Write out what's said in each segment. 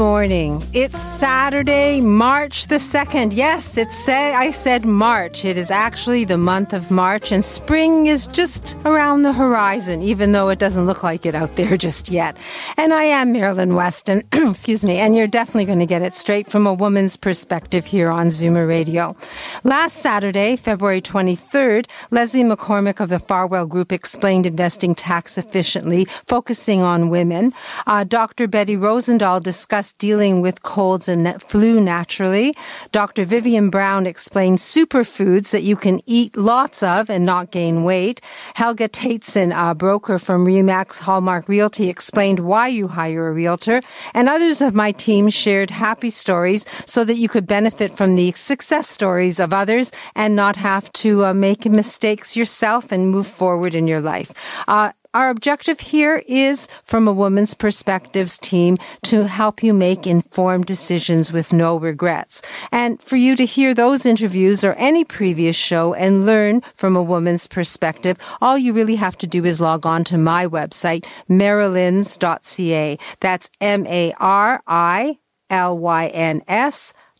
Morning. It's Saturday, March the 2nd. Yes, it's say I said March. It is actually the month of March and spring is just around the horizon even though it doesn't look like it out there just yet. And I am Marilyn Weston, excuse me, and you're definitely going to get it straight from a woman's perspective here on Zoomer Radio. Last Saturday, February 23rd, Leslie McCormick of the Farwell Group explained investing tax efficiently, focusing on women. Uh, Dr. Betty Rosendahl discussed dealing with colds and flu naturally. Dr. Vivian Brown explained superfoods that you can eat lots of and not gain weight. Helga Tateson, a broker from Remax Hallmark Realty, explained why you hire a realtor. And others of my team shared happy stories so that you could benefit from the success stories of others and not have to uh, make mistakes yourself and move forward in your life. Uh, our objective here is, from a woman's perspectives team, to help you make informed decisions with no regrets. And for you to hear those interviews or any previous show and learn from a woman's perspective, all you really have to do is log on to my website, marilyns.ca. That's M-A-R-I-L-Y-N-S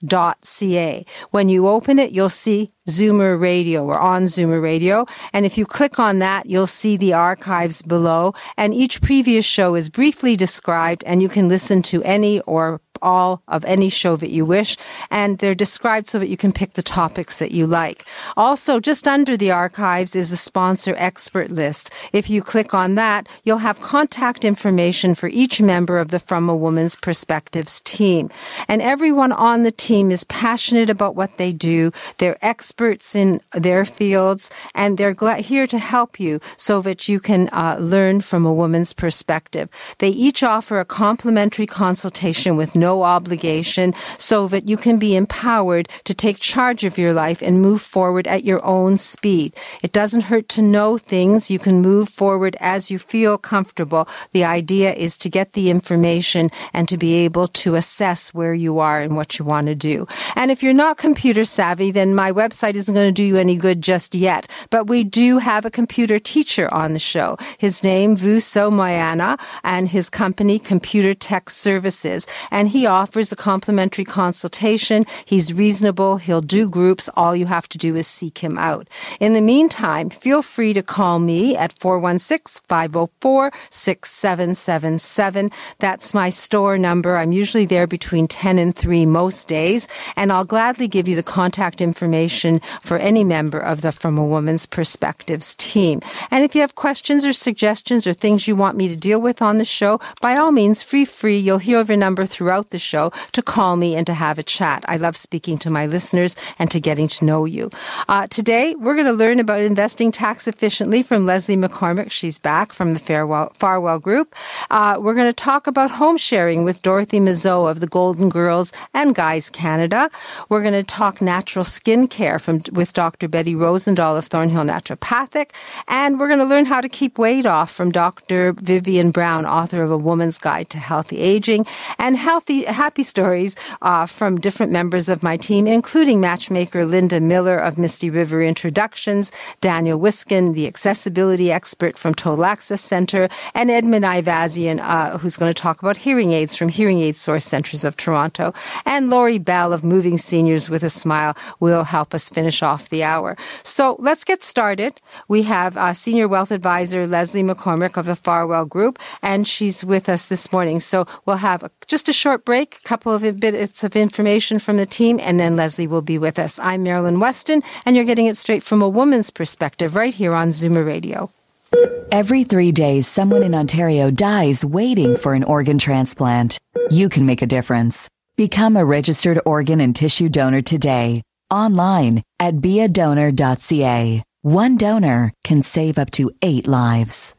ca. When you open it, you'll see Zoomer Radio or on Zoomer Radio. And if you click on that, you'll see the archives below. And each previous show is briefly described and you can listen to any or all of any show that you wish, and they're described so that you can pick the topics that you like. Also, just under the archives is the sponsor expert list. If you click on that, you'll have contact information for each member of the From a Woman's Perspectives team. And everyone on the team is passionate about what they do. They're experts in their fields, and they're here to help you so that you can uh, learn from a woman's perspective. They each offer a complimentary consultation with no no obligation so that you can be empowered to take charge of your life and move forward at your own speed. It doesn't hurt to know things. You can move forward as you feel comfortable. The idea is to get the information and to be able to assess where you are and what you want to do. And if you're not computer savvy, then my website isn't going to do you any good just yet. But we do have a computer teacher on the show. His name, Vuso Moyana, and his company, Computer Tech Services. And he he offers a complimentary consultation. He's reasonable. He'll do groups. All you have to do is seek him out. In the meantime, feel free to call me at 416-504-6777. That's my store number. I'm usually there between 10 and 3 most days, and I'll gladly give you the contact information for any member of the From a Woman's Perspectives team. And if you have questions or suggestions or things you want me to deal with on the show, by all means, free free. You'll hear a number throughout the show to call me and to have a chat. I love speaking to my listeners and to getting to know you. Uh, today, we're going to learn about investing tax efficiently from Leslie McCormick. She's back from the Farewell, Farwell Group. Uh, we're going to talk about home sharing with Dorothy Mazeau of the Golden Girls and Guys Canada. We're going to talk natural skincare from with Dr. Betty Rosendahl of Thornhill Naturopathic, and we're going to learn how to keep weight off from Dr. Vivian Brown, author of A Woman's Guide to Healthy Aging, and healthy happy stories uh, from different members of my team, including matchmaker Linda Miller of Misty River Introductions, Daniel Wiskin, the accessibility expert from Total Access Center, and Edmund Ivazian, uh, who's going to talk about hearing aids from Hearing Aid Source Centers of Toronto. And Laurie Bell of Moving Seniors with a Smile will help us finish off the hour. So let's get started. We have uh, Senior Wealth Advisor Leslie McCormick of the Farwell Group, and she's with us this morning. So we'll have just a short break, a couple of bits of information from the team, and then Leslie will be with us. I'm Marilyn Weston, and you're getting it straight from a woman's perspective right here on Zoomer Radio. Every three days, someone in Ontario dies waiting for an organ transplant. You can make a difference. Become a registered organ and tissue donor today, online at beadonor.ca. One donor can save up to eight lives.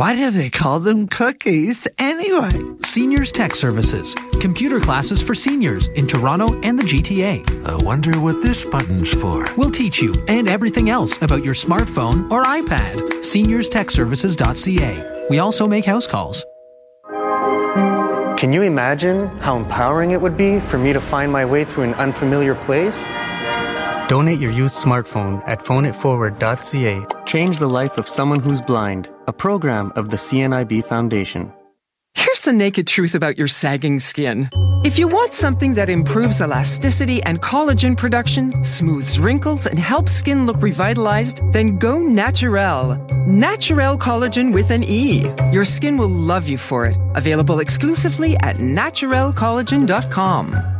Why do they call them cookies anyway? Seniors Tech Services. Computer classes for seniors in Toronto and the GTA. I wonder what this button's for. We'll teach you and everything else about your smartphone or iPad. SeniorsTechServices.ca. We also make house calls. Can you imagine how empowering it would be for me to find my way through an unfamiliar place? Donate your used smartphone at phoneitforward.ca. Change the life of someone who's blind, a program of the CNIB Foundation. Here's the naked truth about your sagging skin. If you want something that improves elasticity and collagen production, smooths wrinkles, and helps skin look revitalized, then go Naturel. Naturel Collagen with an E. Your skin will love you for it. Available exclusively at naturelcollagen.com.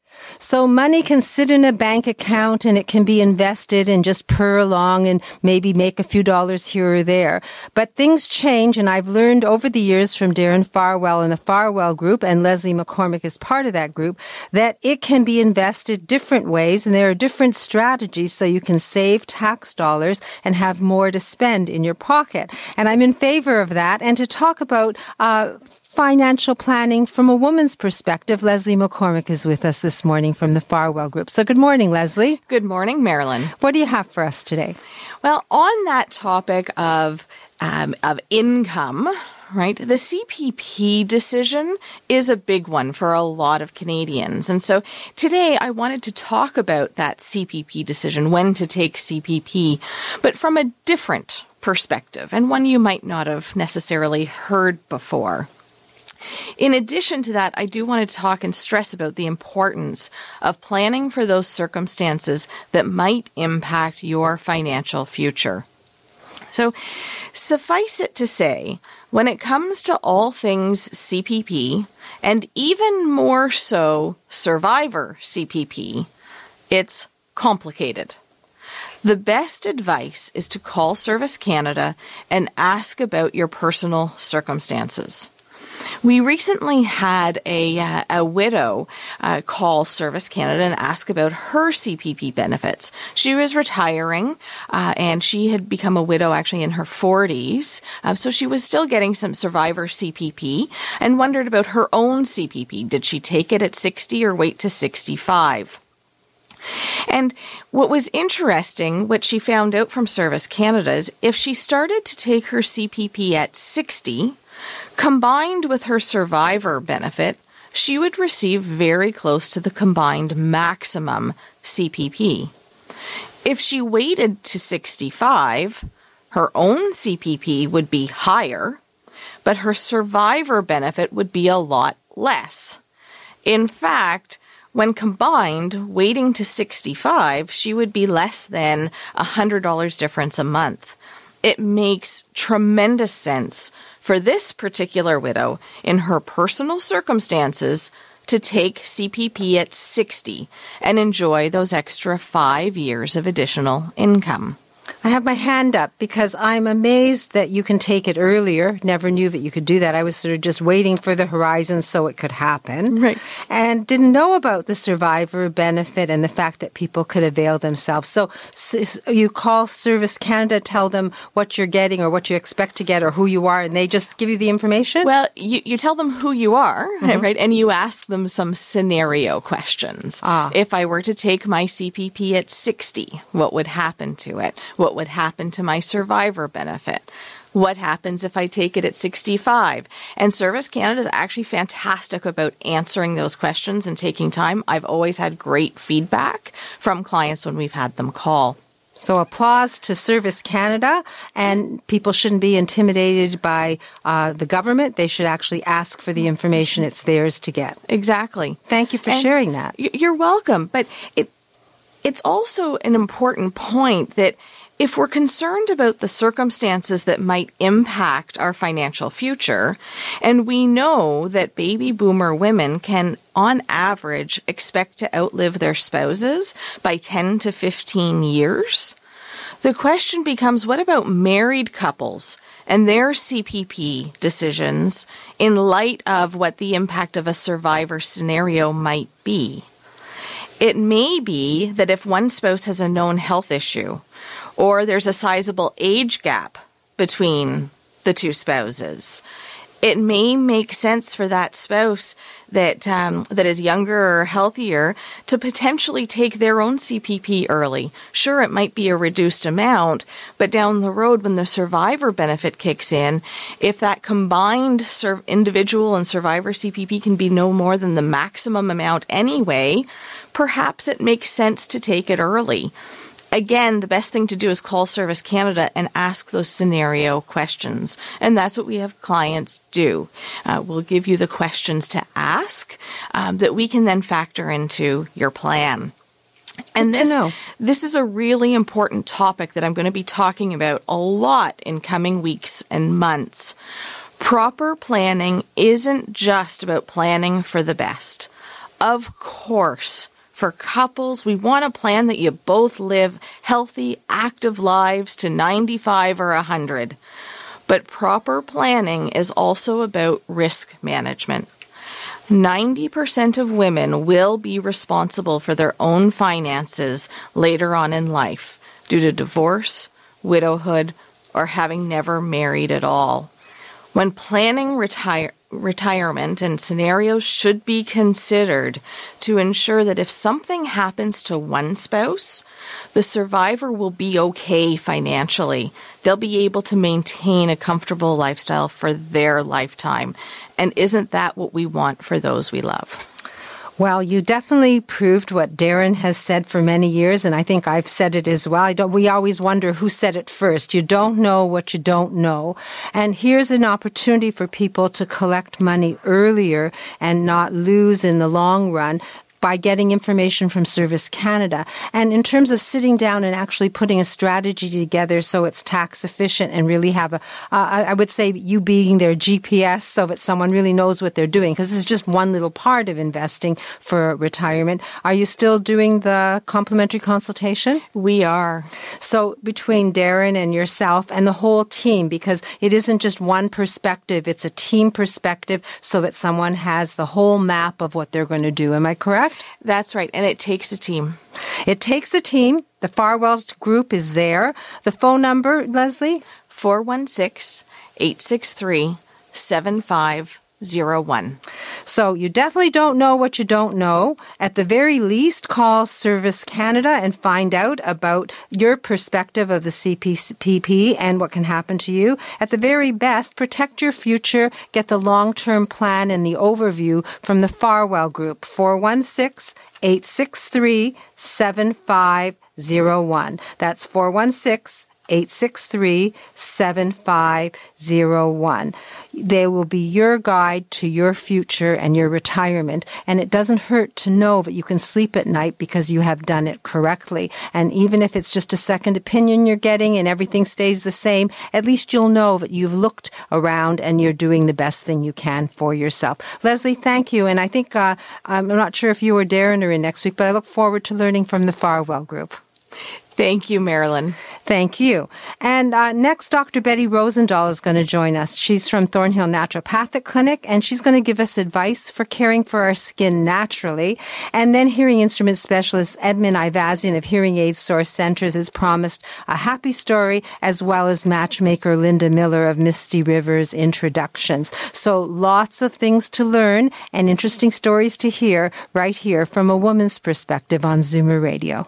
So money can sit in a bank account and it can be invested and just purr along and maybe make a few dollars here or there. But things change and I've learned over the years from Darren Farwell and the Farwell group and Leslie McCormick is part of that group that it can be invested different ways and there are different strategies so you can save tax dollars and have more to spend in your pocket. And I'm in favor of that. And to talk about, uh, financial planning from a woman's perspective. Leslie McCormick is with us this morning from the Farwell Group. So good morning, Leslie. Good morning, Marilyn. What do you have for us today? Well, on that topic of um, of income, right? The CPP decision is a big one for a lot of Canadians. And so today I wanted to talk about that CPP decision, when to take CPP, but from a different perspective and one you might not have necessarily heard before. In addition to that, I do want to talk and stress about the importance of planning for those circumstances that might impact your financial future. So, suffice it to say, when it comes to all things CPP, and even more so survivor CPP, it's complicated. The best advice is to call Service Canada and ask about your personal circumstances. We recently had a, uh, a widow uh, call Service Canada and ask about her CPP benefits. She was retiring uh, and she had become a widow actually in her 40s. Uh, so she was still getting some survivor CPP and wondered about her own CPP. Did she take it at 60 or wait to 65? And what was interesting, what she found out from Service Canada is if she started to take her CPP at 60, Combined with her survivor benefit, she would receive very close to the combined maximum CPP. If she waited to 65, her own CPP would be higher, but her survivor benefit would be a lot less. In fact, when combined, waiting to 65, she would be less than $100 difference a month. It makes tremendous sense for this particular widow in her personal circumstances to take CPP at 60 and enjoy those extra five years of additional income. I have my hand up because I'm amazed that you can take it earlier. Never knew that you could do that. I was sort of just waiting for the horizon so it could happen. Right. And didn't know about the survivor benefit and the fact that people could avail themselves. So, you call Service Canada, tell them what you're getting or what you expect to get or who you are, and they just give you the information? Well, you, you tell them who you are, mm-hmm. right? And you ask them some scenario questions. Ah. If I were to take my CPP at 60, what would happen to it? What would happen to my survivor benefit? What happens if I take it at 65? And Service Canada is actually fantastic about answering those questions and taking time. I've always had great feedback from clients when we've had them call. So applause to Service Canada, and people shouldn't be intimidated by uh, the government. They should actually ask for the information. It's theirs to get. Exactly. Thank you for and sharing that. You're welcome. But it it's also an important point that if we're concerned about the circumstances that might impact our financial future, and we know that baby boomer women can, on average, expect to outlive their spouses by 10 to 15 years, the question becomes what about married couples and their CPP decisions in light of what the impact of a survivor scenario might be? It may be that if one spouse has a known health issue, or there's a sizable age gap between the two spouses. it may make sense for that spouse that um, that is younger or healthier to potentially take their own CPP early. Sure, it might be a reduced amount, but down the road, when the survivor benefit kicks in, if that combined sur- individual and survivor CPP can be no more than the maximum amount anyway, perhaps it makes sense to take it early again, the best thing to do is call Service Canada and ask those scenario questions. And that's what we have clients do. Uh, we'll give you the questions to ask um, that we can then factor into your plan. And this, this is a really important topic that I'm going to be talking about a lot in coming weeks and months. Proper planning isn't just about planning for the best. Of course, for couples, we want a plan that you both live healthy, active lives to 95 or 100. But proper planning is also about risk management. 90% of women will be responsible for their own finances later on in life due to divorce, widowhood, or having never married at all. When planning retire, retirement and scenarios should be considered to ensure that if something happens to one spouse, the survivor will be okay financially. They'll be able to maintain a comfortable lifestyle for their lifetime. And isn't that what we want for those we love? Well, you definitely proved what Darren has said for many years, and I think I've said it as well. We always wonder who said it first. You don't know what you don't know. And here's an opportunity for people to collect money earlier and not lose in the long run by getting information from Service Canada. And in terms of sitting down and actually putting a strategy together so it's tax efficient and really have a, uh, I would say you being their GPS so that someone really knows what they're doing because this is just one little part of investing for retirement. Are you still doing the complimentary consultation? We are. So between Darren and yourself and the whole team, because it isn't just one perspective, it's a team perspective so that someone has the whole map of what they're going to do. Am I correct? Correct? That's right. And it takes a team. It takes a team. The Farwell group is there. The phone number, Leslie? 416 863 01. So you definitely don't know what you don't know. At the very least, call Service Canada and find out about your perspective of the CPP and what can happen to you. At the very best, protect your future, get the long-term plan and the overview from the Farwell Group, 416 863 7501. That's 416 863 7501. They will be your guide to your future and your retirement. And it doesn't hurt to know that you can sleep at night because you have done it correctly. And even if it's just a second opinion you're getting and everything stays the same, at least you'll know that you've looked around and you're doing the best thing you can for yourself. Leslie, thank you. And I think, uh, I'm not sure if you or Darren are in next week, but I look forward to learning from the Farwell group. Thank you, Marilyn. Thank you. And uh, next, Dr. Betty Rosendahl is going to join us. She's from Thornhill Naturopathic Clinic, and she's going to give us advice for caring for our skin naturally. And then, hearing instrument specialist Edmund Ivazian of Hearing Aid Source Centers is promised a happy story, as well as matchmaker Linda Miller of Misty Rivers Introductions. So, lots of things to learn and interesting stories to hear right here from a woman's perspective on Zoomer Radio.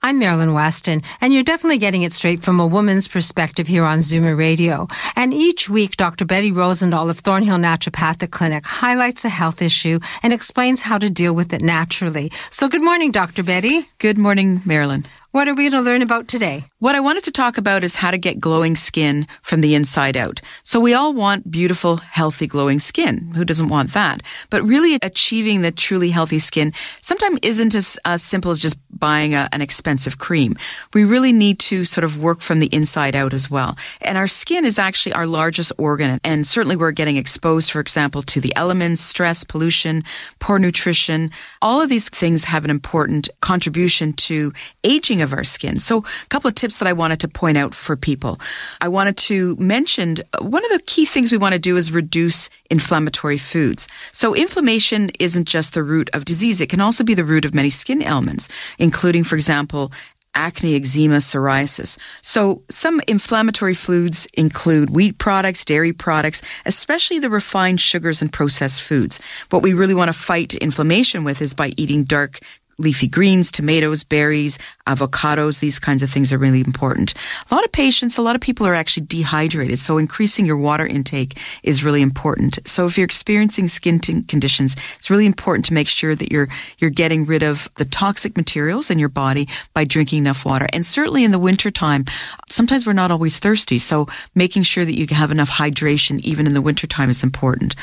I'm Marilyn Weston, and you're definitely getting it straight from a woman's perspective here on Zoomer Radio. And each week, Dr. Betty Rosendahl of Thornhill Naturopathic Clinic highlights a health issue and explains how to deal with it naturally. So good morning, Dr. Betty. Good morning, Marilyn. What are we going to learn about today? What I wanted to talk about is how to get glowing skin from the inside out. So we all want beautiful, healthy, glowing skin. Who doesn't want that? But really achieving the truly healthy skin sometimes isn't as, as simple as just buying a, an expensive cream. We really need to sort of work from the inside out as well. And our skin is actually our largest organ. And certainly we're getting exposed, for example, to the elements, stress, pollution, poor nutrition. All of these things have an important contribution to aging of our skin. So a couple of tips that I wanted to point out for people. I wanted to mention uh, one of the key things we want to do is reduce inflammatory foods. So inflammation isn't just the root of disease. It can also be the root of many skin ailments, including, for example, acne, eczema, psoriasis. So some inflammatory foods include wheat products, dairy products, especially the refined sugars and processed foods. What we really want to fight inflammation with is by eating dark leafy greens, tomatoes, berries, avocados, these kinds of things are really important. A lot of patients, a lot of people are actually dehydrated, so increasing your water intake is really important. So if you're experiencing skin t- conditions, it's really important to make sure that you're you're getting rid of the toxic materials in your body by drinking enough water. And certainly in the wintertime, sometimes we're not always thirsty, so making sure that you have enough hydration even in the wintertime is important.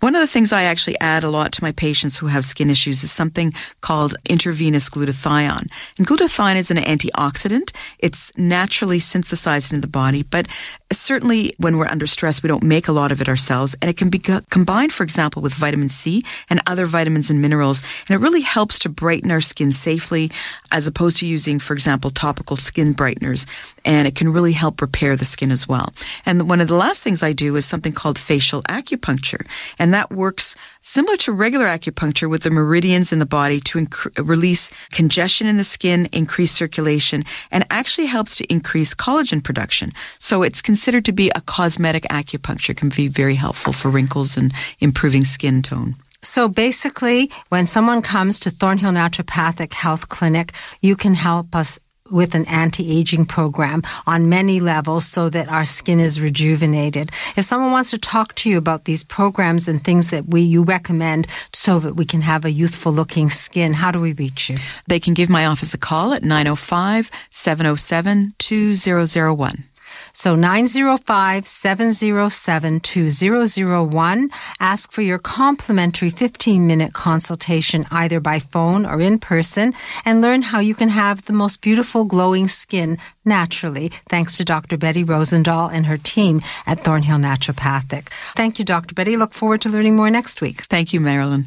One of the things I actually add a lot to my patients who have skin issues is something called intravenous glutathione. And glutathione is an antioxidant. It's naturally synthesized in the body, but certainly when we're under stress, we don't make a lot of it ourselves. And it can be combined, for example, with vitamin C and other vitamins and minerals. And it really helps to brighten our skin safely as opposed to using, for example, topical skin brighteners. And it can really help repair the skin as well. And one of the last things I do is something called facial acupuncture. And that works similar to regular acupuncture with the meridians in the body to inc- release congestion in the skin, increase circulation, and actually helps to increase collagen production. So it's considered to be a cosmetic acupuncture, can be very helpful for wrinkles and improving skin tone. So basically, when someone comes to Thornhill Naturopathic Health Clinic, you can help us with an anti-aging program on many levels so that our skin is rejuvenated. If someone wants to talk to you about these programs and things that we you recommend so that we can have a youthful looking skin, how do we reach you? They can give my office a call at 905 707 2001. So 905-707-2001. Ask for your complimentary 15-minute consultation either by phone or in person and learn how you can have the most beautiful glowing skin naturally thanks to Dr. Betty Rosendahl and her team at Thornhill Naturopathic. Thank you, Dr. Betty. Look forward to learning more next week. Thank you, Marilyn.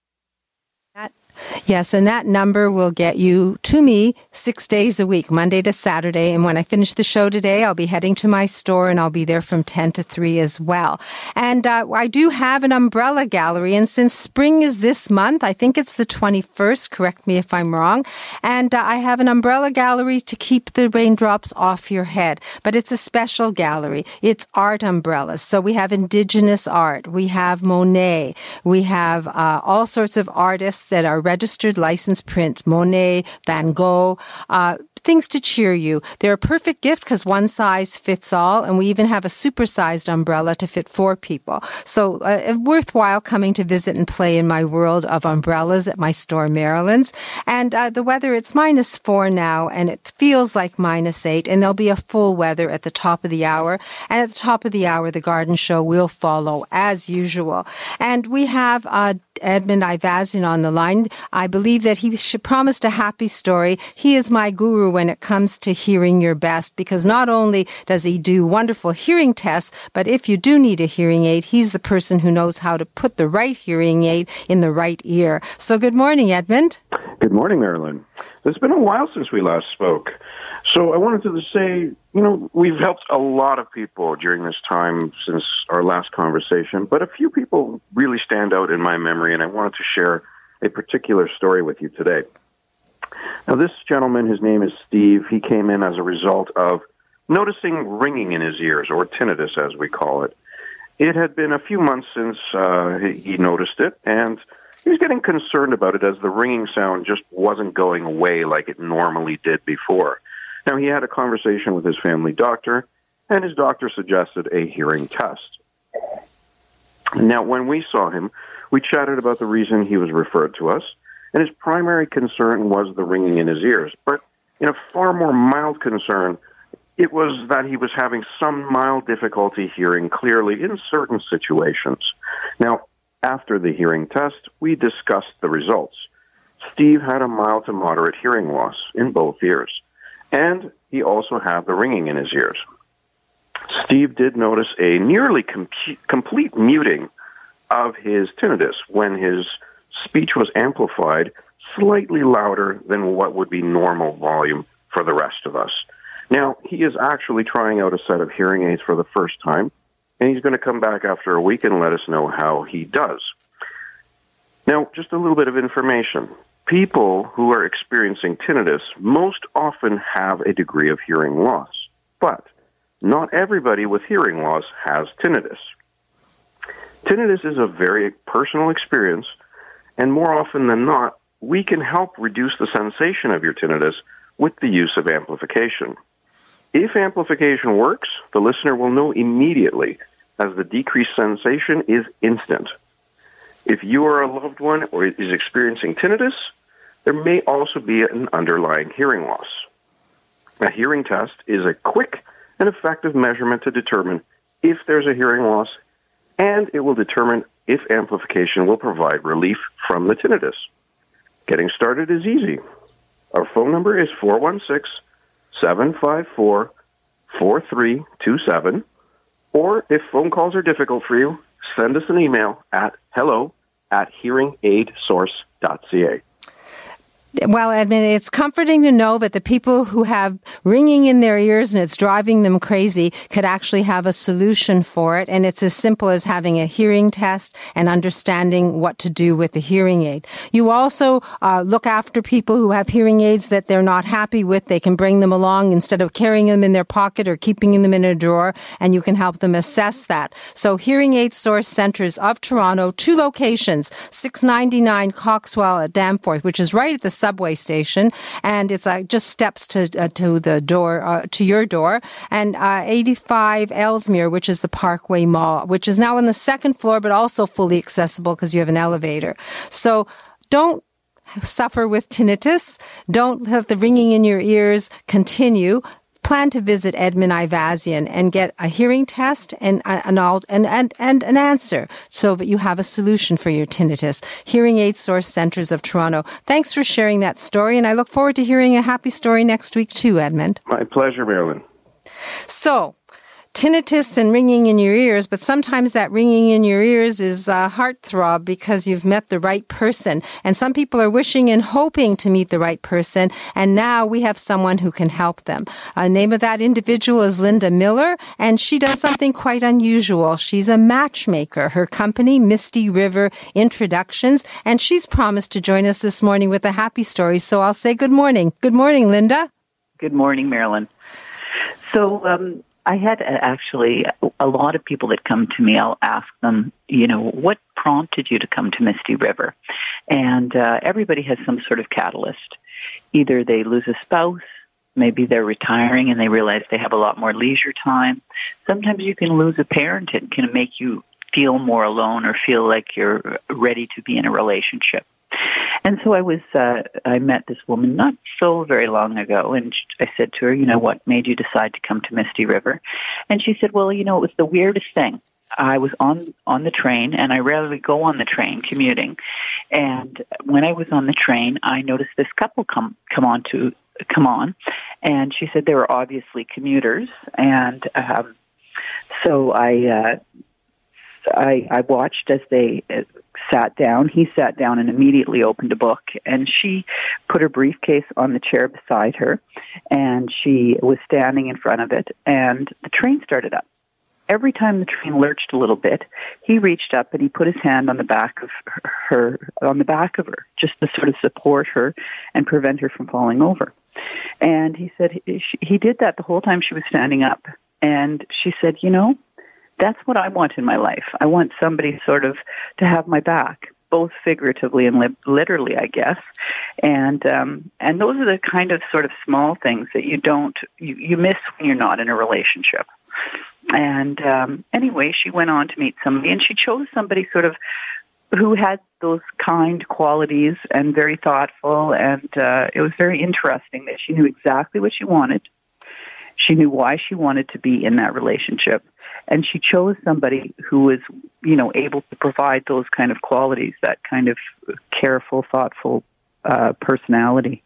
Yes, and that number will get you to me six days a week, Monday to Saturday. And when I finish the show today, I'll be heading to my store and I'll be there from 10 to 3 as well. And uh, I do have an umbrella gallery. And since spring is this month, I think it's the 21st, correct me if I'm wrong. And uh, I have an umbrella gallery to keep the raindrops off your head. But it's a special gallery. It's art umbrellas. So we have indigenous art. We have Monet. We have uh, all sorts of artists that are registered licensed print, Monet, Van Gogh, uh, things to cheer you. They're a perfect gift because one size fits all, and we even have a supersized umbrella to fit four people. So uh, worthwhile coming to visit and play in my world of umbrellas at my store, Marilyn's. And uh, the weather, it's minus four now, and it feels like minus eight, and there'll be a full weather at the top of the hour. And at the top of the hour, the garden show will follow as usual. And we have uh, Edmund Ivazian on the line. I believe that he promised a happy story. He is my guru when it comes to hearing your best because not only does he do wonderful hearing tests, but if you do need a hearing aid, he's the person who knows how to put the right hearing aid in the right ear. So good morning, Edmund. Good morning, Marilyn. It's been a while since we last spoke. So I wanted to say, you know, we've helped a lot of people during this time since our last conversation, but a few people really stand out in my memory, and I wanted to share a particular story with you today. Now, this gentleman, his name is Steve, he came in as a result of noticing ringing in his ears, or tinnitus as we call it. It had been a few months since uh, he noticed it, and he was getting concerned about it as the ringing sound just wasn't going away like it normally did before. Now, he had a conversation with his family doctor, and his doctor suggested a hearing test. Now, when we saw him, we chatted about the reason he was referred to us, and his primary concern was the ringing in his ears. But in a far more mild concern, it was that he was having some mild difficulty hearing clearly in certain situations. Now, after the hearing test, we discussed the results. Steve had a mild to moderate hearing loss in both ears, and he also had the ringing in his ears. Steve did notice a nearly com- complete muting of his tinnitus when his speech was amplified slightly louder than what would be normal volume for the rest of us. Now, he is actually trying out a set of hearing aids for the first time, and he's going to come back after a week and let us know how he does. Now, just a little bit of information. People who are experiencing tinnitus most often have a degree of hearing loss, but not everybody with hearing loss has tinnitus. Tinnitus is a very personal experience, and more often than not, we can help reduce the sensation of your tinnitus with the use of amplification. If amplification works, the listener will know immediately, as the decreased sensation is instant. If you or a loved one or is experiencing tinnitus, there may also be an underlying hearing loss. A hearing test is a quick and effective measurement to determine if there's a hearing loss, and it will determine if amplification will provide relief from the tinnitus. Getting started is easy. Our phone number is 416 754 4327. Or if phone calls are difficult for you, send us an email at hello at hearingaidsource.ca. Well, Edmund, it's comforting to know that the people who have ringing in their ears and it's driving them crazy could actually have a solution for it. And it's as simple as having a hearing test and understanding what to do with the hearing aid. You also uh, look after people who have hearing aids that they're not happy with. They can bring them along instead of carrying them in their pocket or keeping them in a drawer, and you can help them assess that. So, Hearing Aid Source Centers of Toronto, two locations, 699 Coxwell at Danforth, which is right at the subway station, and it's uh, just steps to uh, to the door uh, to your door, and uh, 85 Ellesmere, which is the Parkway Mall, which is now on the second floor, but also fully accessible because you have an elevator. So don't suffer with tinnitus. Don't have the ringing in your ears continue plan to visit Edmund Ivazian and get a hearing test and uh, an, and, and, and an answer so that you have a solution for your tinnitus. Hearing Aid Source Centers of Toronto. Thanks for sharing that story, and I look forward to hearing a happy story next week too, Edmund. My pleasure, Marilyn. So, tinnitus and ringing in your ears, but sometimes that ringing in your ears is a heartthrob because you've met the right person. And some people are wishing and hoping to meet the right person, and now we have someone who can help them. The uh, name of that individual is Linda Miller, and she does something quite unusual. She's a matchmaker. Her company, Misty River Introductions, and she's promised to join us this morning with a happy story. So I'll say good morning. Good morning, Linda. Good morning, Marilyn. So, um, I had actually a lot of people that come to me. I'll ask them, you know, what prompted you to come to Misty River? And uh, everybody has some sort of catalyst. Either they lose a spouse, maybe they're retiring and they realize they have a lot more leisure time. Sometimes you can lose a parent. It can make you feel more alone or feel like you're ready to be in a relationship. And so I was, uh, I met this woman not so very long ago, and I said to her, you know, what made you decide to come to Misty River? And she said, well, you know, it was the weirdest thing. I was on on the train, and I rarely go on the train commuting. And when I was on the train, I noticed this couple come come on to come on, and she said they were obviously commuters, and um, so I. Uh, I, I watched as they uh, sat down. He sat down and immediately opened a book. And she put her briefcase on the chair beside her, and she was standing in front of it. And the train started up. every time the train lurched a little bit, he reached up and he put his hand on the back of her, on the back of her, just to sort of support her and prevent her from falling over. And he said he, he did that the whole time she was standing up. And she said, you know, that's what I want in my life. I want somebody sort of to have my back, both figuratively and li- literally, I guess. And um, and those are the kind of sort of small things that you don't you, you miss when you're not in a relationship. And um, anyway, she went on to meet somebody, and she chose somebody sort of who had those kind qualities and very thoughtful. And uh, it was very interesting that she knew exactly what she wanted she knew why she wanted to be in that relationship. And she chose somebody who was, you know, able to provide those kind of qualities, that kind of careful, thoughtful uh, personality.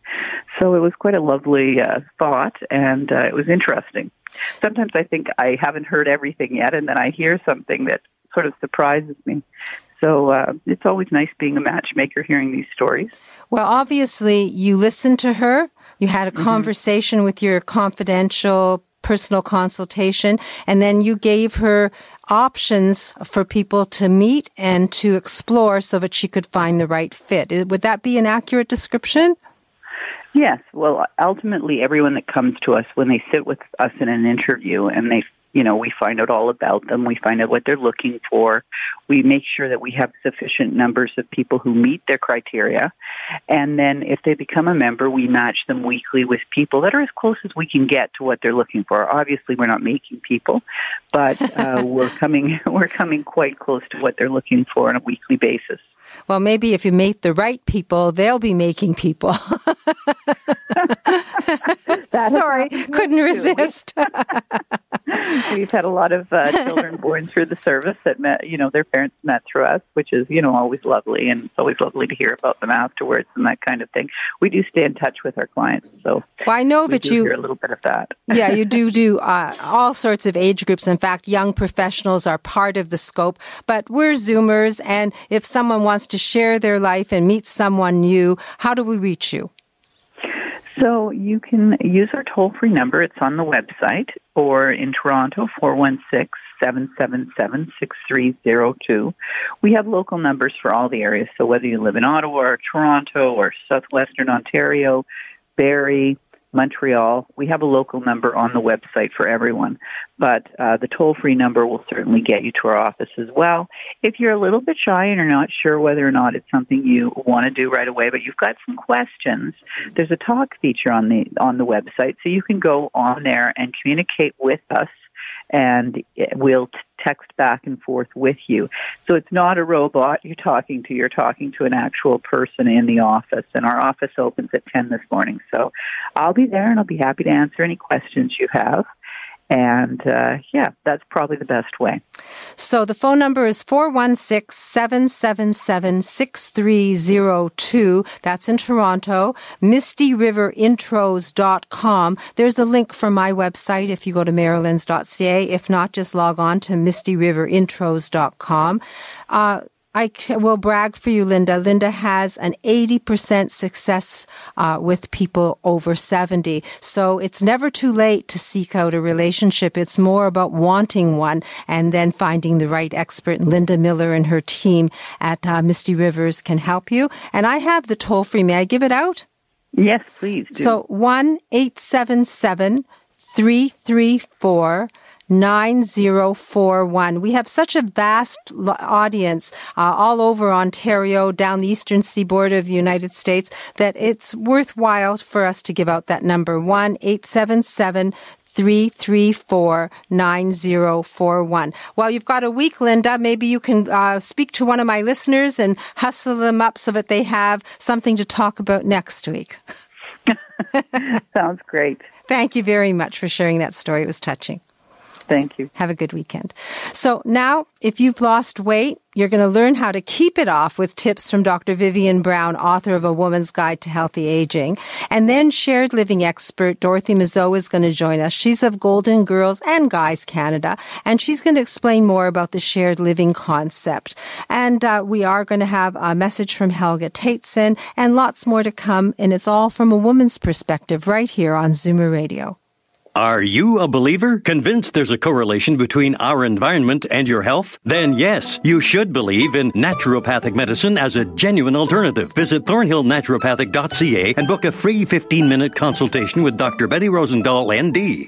So it was quite a lovely uh, thought, and uh, it was interesting. Sometimes I think I haven't heard everything yet, and then I hear something that sort of surprises me. So uh, it's always nice being a matchmaker hearing these stories. Well, obviously, you listened to her you had a mm-hmm. conversation with your confidential personal consultation, and then you gave her options for people to meet and to explore so that she could find the right fit. Would that be an accurate description? Yes. Well, ultimately, everyone that comes to us when they sit with us in an interview and they you know, we find out all about them. We find out what they're looking for. We make sure that we have sufficient numbers of people who meet their criteria. And then if they become a member, we match them weekly with people that are as close as we can get to what they're looking for. Obviously, we're not making people, but uh, we're coming, we're coming quite close to what they're looking for on a weekly basis. Well, maybe if you meet the right people, they'll be making people. Sorry, couldn't resist. We've had a lot of uh, children born through the service that met, you know, their parents met through us, which is, you know, always lovely. And it's always lovely to hear about them afterwards and that kind of thing. We do stay in touch with our clients. So well, I know that you hear a little bit of that. yeah, you do do uh, all sorts of age groups. In fact, young professionals are part of the scope, but we're Zoomers. And if someone wants to share their life and meet someone new, how do we reach you? So you can use our toll free number. It's on the website or in Toronto, 416 777 6302. We have local numbers for all the areas. So whether you live in Ottawa or Toronto or southwestern Ontario, Barrie, Montreal. We have a local number on the website for everyone, but uh, the toll free number will certainly get you to our office as well. If you're a little bit shy and are not sure whether or not it's something you want to do right away, but you've got some questions, there's a talk feature on the on the website, so you can go on there and communicate with us and we'll text back and forth with you. So it's not a robot you're talking to, you're talking to an actual person in the office. And our office opens at 10 this morning. So I'll be there and I'll be happy to answer any questions you have. And uh, yeah, that's probably the best way. So the phone number is 416 777 6302. That's in Toronto. MistyRiverIntros.com. There's a link from my website if you go to marilyns.ca. If not, just log on to MistyRiverIntros.com. Uh, I will brag for you, Linda. Linda has an 80% success uh, with people over 70. So it's never too late to seek out a relationship. It's more about wanting one and then finding the right expert. Linda Miller and her team at uh, Misty Rivers can help you. And I have the toll free. May I give it out? Yes, please. Do. So 1 877 334 9041. We have such a vast audience uh, all over Ontario, down the eastern seaboard of the United States, that it's worthwhile for us to give out that number 1 877 334 9041. Well, you've got a week, Linda. Maybe you can uh, speak to one of my listeners and hustle them up so that they have something to talk about next week. Sounds great. Thank you very much for sharing that story. It was touching. Thank you. Have a good weekend. So now, if you've lost weight, you're going to learn how to keep it off with tips from Dr. Vivian Brown, author of A Woman's Guide to Healthy Aging. And then shared living expert Dorothy Mazeau is going to join us. She's of Golden Girls and Guys Canada, and she's going to explain more about the shared living concept. And uh, we are going to have a message from Helga Tateson and lots more to come. And it's all from a woman's perspective right here on Zoomer Radio. Are you a believer? Convinced there's a correlation between our environment and your health? Then yes, you should believe in naturopathic medicine as a genuine alternative. Visit thornhillnaturopathic.ca and book a free 15 minute consultation with Dr. Betty Rosendahl, ND.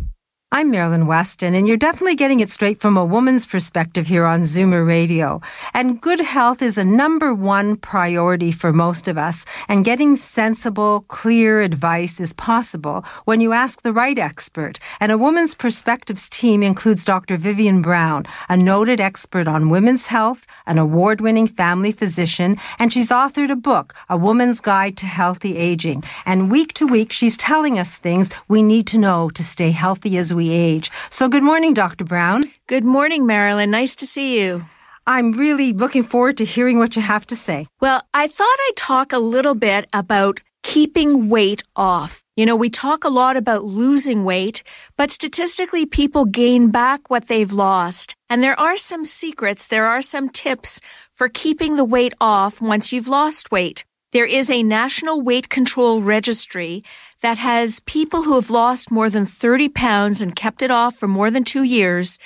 I'm Marilyn Weston, and you're definitely getting it straight from a woman's perspective here on Zoomer Radio. And good health is a number one priority for most of us, and getting sensible, clear advice is possible when you ask the right expert. And a Woman's Perspectives team includes Dr. Vivian Brown, a noted expert on women's health, an award winning family physician, and she's authored a book, A Woman's Guide to Healthy Aging. And week to week, she's telling us things we need to know to stay healthy as we we age. So, good morning, Dr. Brown. Good morning, Marilyn. Nice to see you. I'm really looking forward to hearing what you have to say. Well, I thought I'd talk a little bit about keeping weight off. You know, we talk a lot about losing weight, but statistically, people gain back what they've lost. And there are some secrets, there are some tips for keeping the weight off once you've lost weight. There is a national weight control registry that has people who have lost more than 30 pounds and kept it off for more than two years.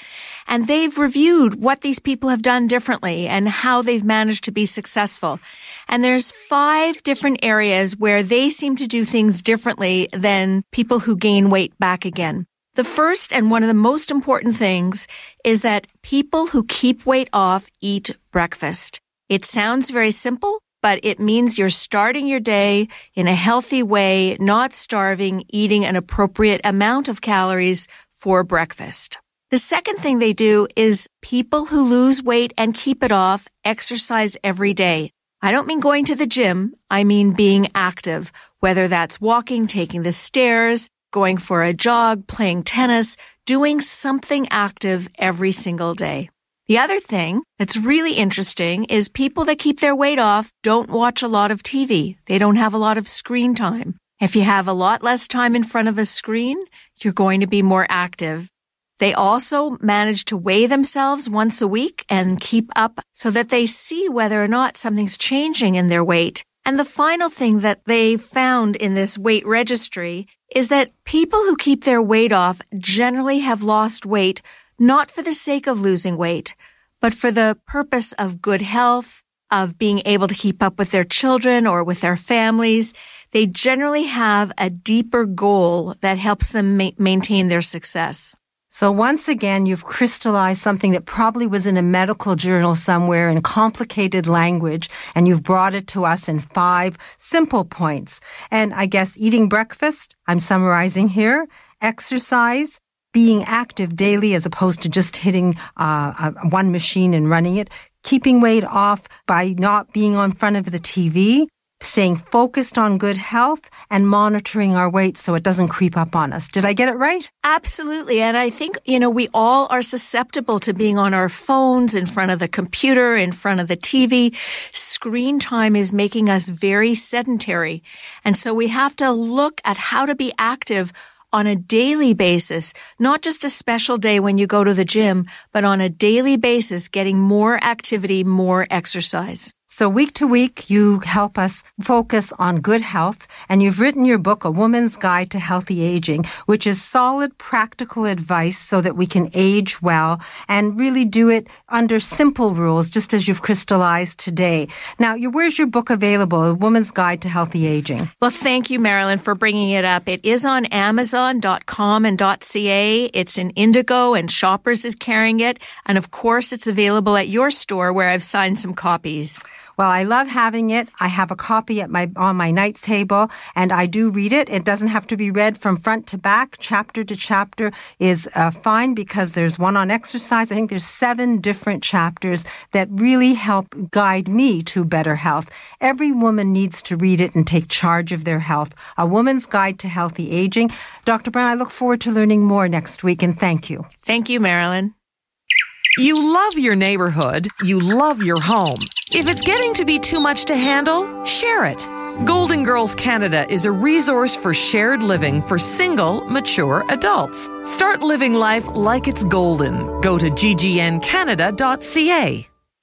And they've reviewed what these people have done differently and how they've managed to be successful. And there's five different areas where they seem to do things differently than people who gain weight back again. The first and one of the most important things is that people who keep weight off eat breakfast. It sounds very simple, but it means you're starting your day in a healthy way, not starving, eating an appropriate amount of calories for breakfast. The second thing they do is people who lose weight and keep it off exercise every day. I don't mean going to the gym. I mean being active, whether that's walking, taking the stairs, going for a jog, playing tennis, doing something active every single day. The other thing that's really interesting is people that keep their weight off don't watch a lot of TV. They don't have a lot of screen time. If you have a lot less time in front of a screen, you're going to be more active. They also manage to weigh themselves once a week and keep up so that they see whether or not something's changing in their weight. And the final thing that they found in this weight registry is that people who keep their weight off generally have lost weight not for the sake of losing weight, but for the purpose of good health, of being able to keep up with their children or with their families. They generally have a deeper goal that helps them ma- maintain their success. So once again, you've crystallized something that probably was in a medical journal somewhere in complicated language, and you've brought it to us in five simple points. And I guess eating breakfast, I'm summarizing here, exercise, being active daily as opposed to just hitting uh, one machine and running it, keeping weight off by not being on front of the TV, staying focused on good health and monitoring our weight so it doesn't creep up on us. Did I get it right? Absolutely. And I think, you know, we all are susceptible to being on our phones, in front of the computer, in front of the TV. Screen time is making us very sedentary. And so we have to look at how to be active on a daily basis, not just a special day when you go to the gym, but on a daily basis, getting more activity, more exercise. So week to week, you help us focus on good health, and you've written your book, A Woman's Guide to Healthy Aging, which is solid, practical advice so that we can age well and really do it under simple rules, just as you've crystallized today. Now, where's your book available, A Woman's Guide to Healthy Aging? Well, thank you, Marilyn, for bringing it up. It is on Amazon.com and .ca. It's in Indigo, and Shoppers is carrying it, and of course, it's available at your store where I've signed some copies. Well, I love having it. I have a copy at my on my night table, and I do read it. It doesn't have to be read from front to back. Chapter to chapter is uh, fine because there's one on exercise. I think there's seven different chapters that really help guide me to better health. Every woman needs to read it and take charge of their health. A Woman's Guide to Healthy Aging. Dr. Brown, I look forward to learning more next week, and thank you. Thank you, Marilyn. You love your neighborhood, you love your home. If it's getting to be too much to handle, share it. Golden Girls Canada is a resource for shared living for single, mature adults. Start living life like it's golden. Go to ggncanada.ca.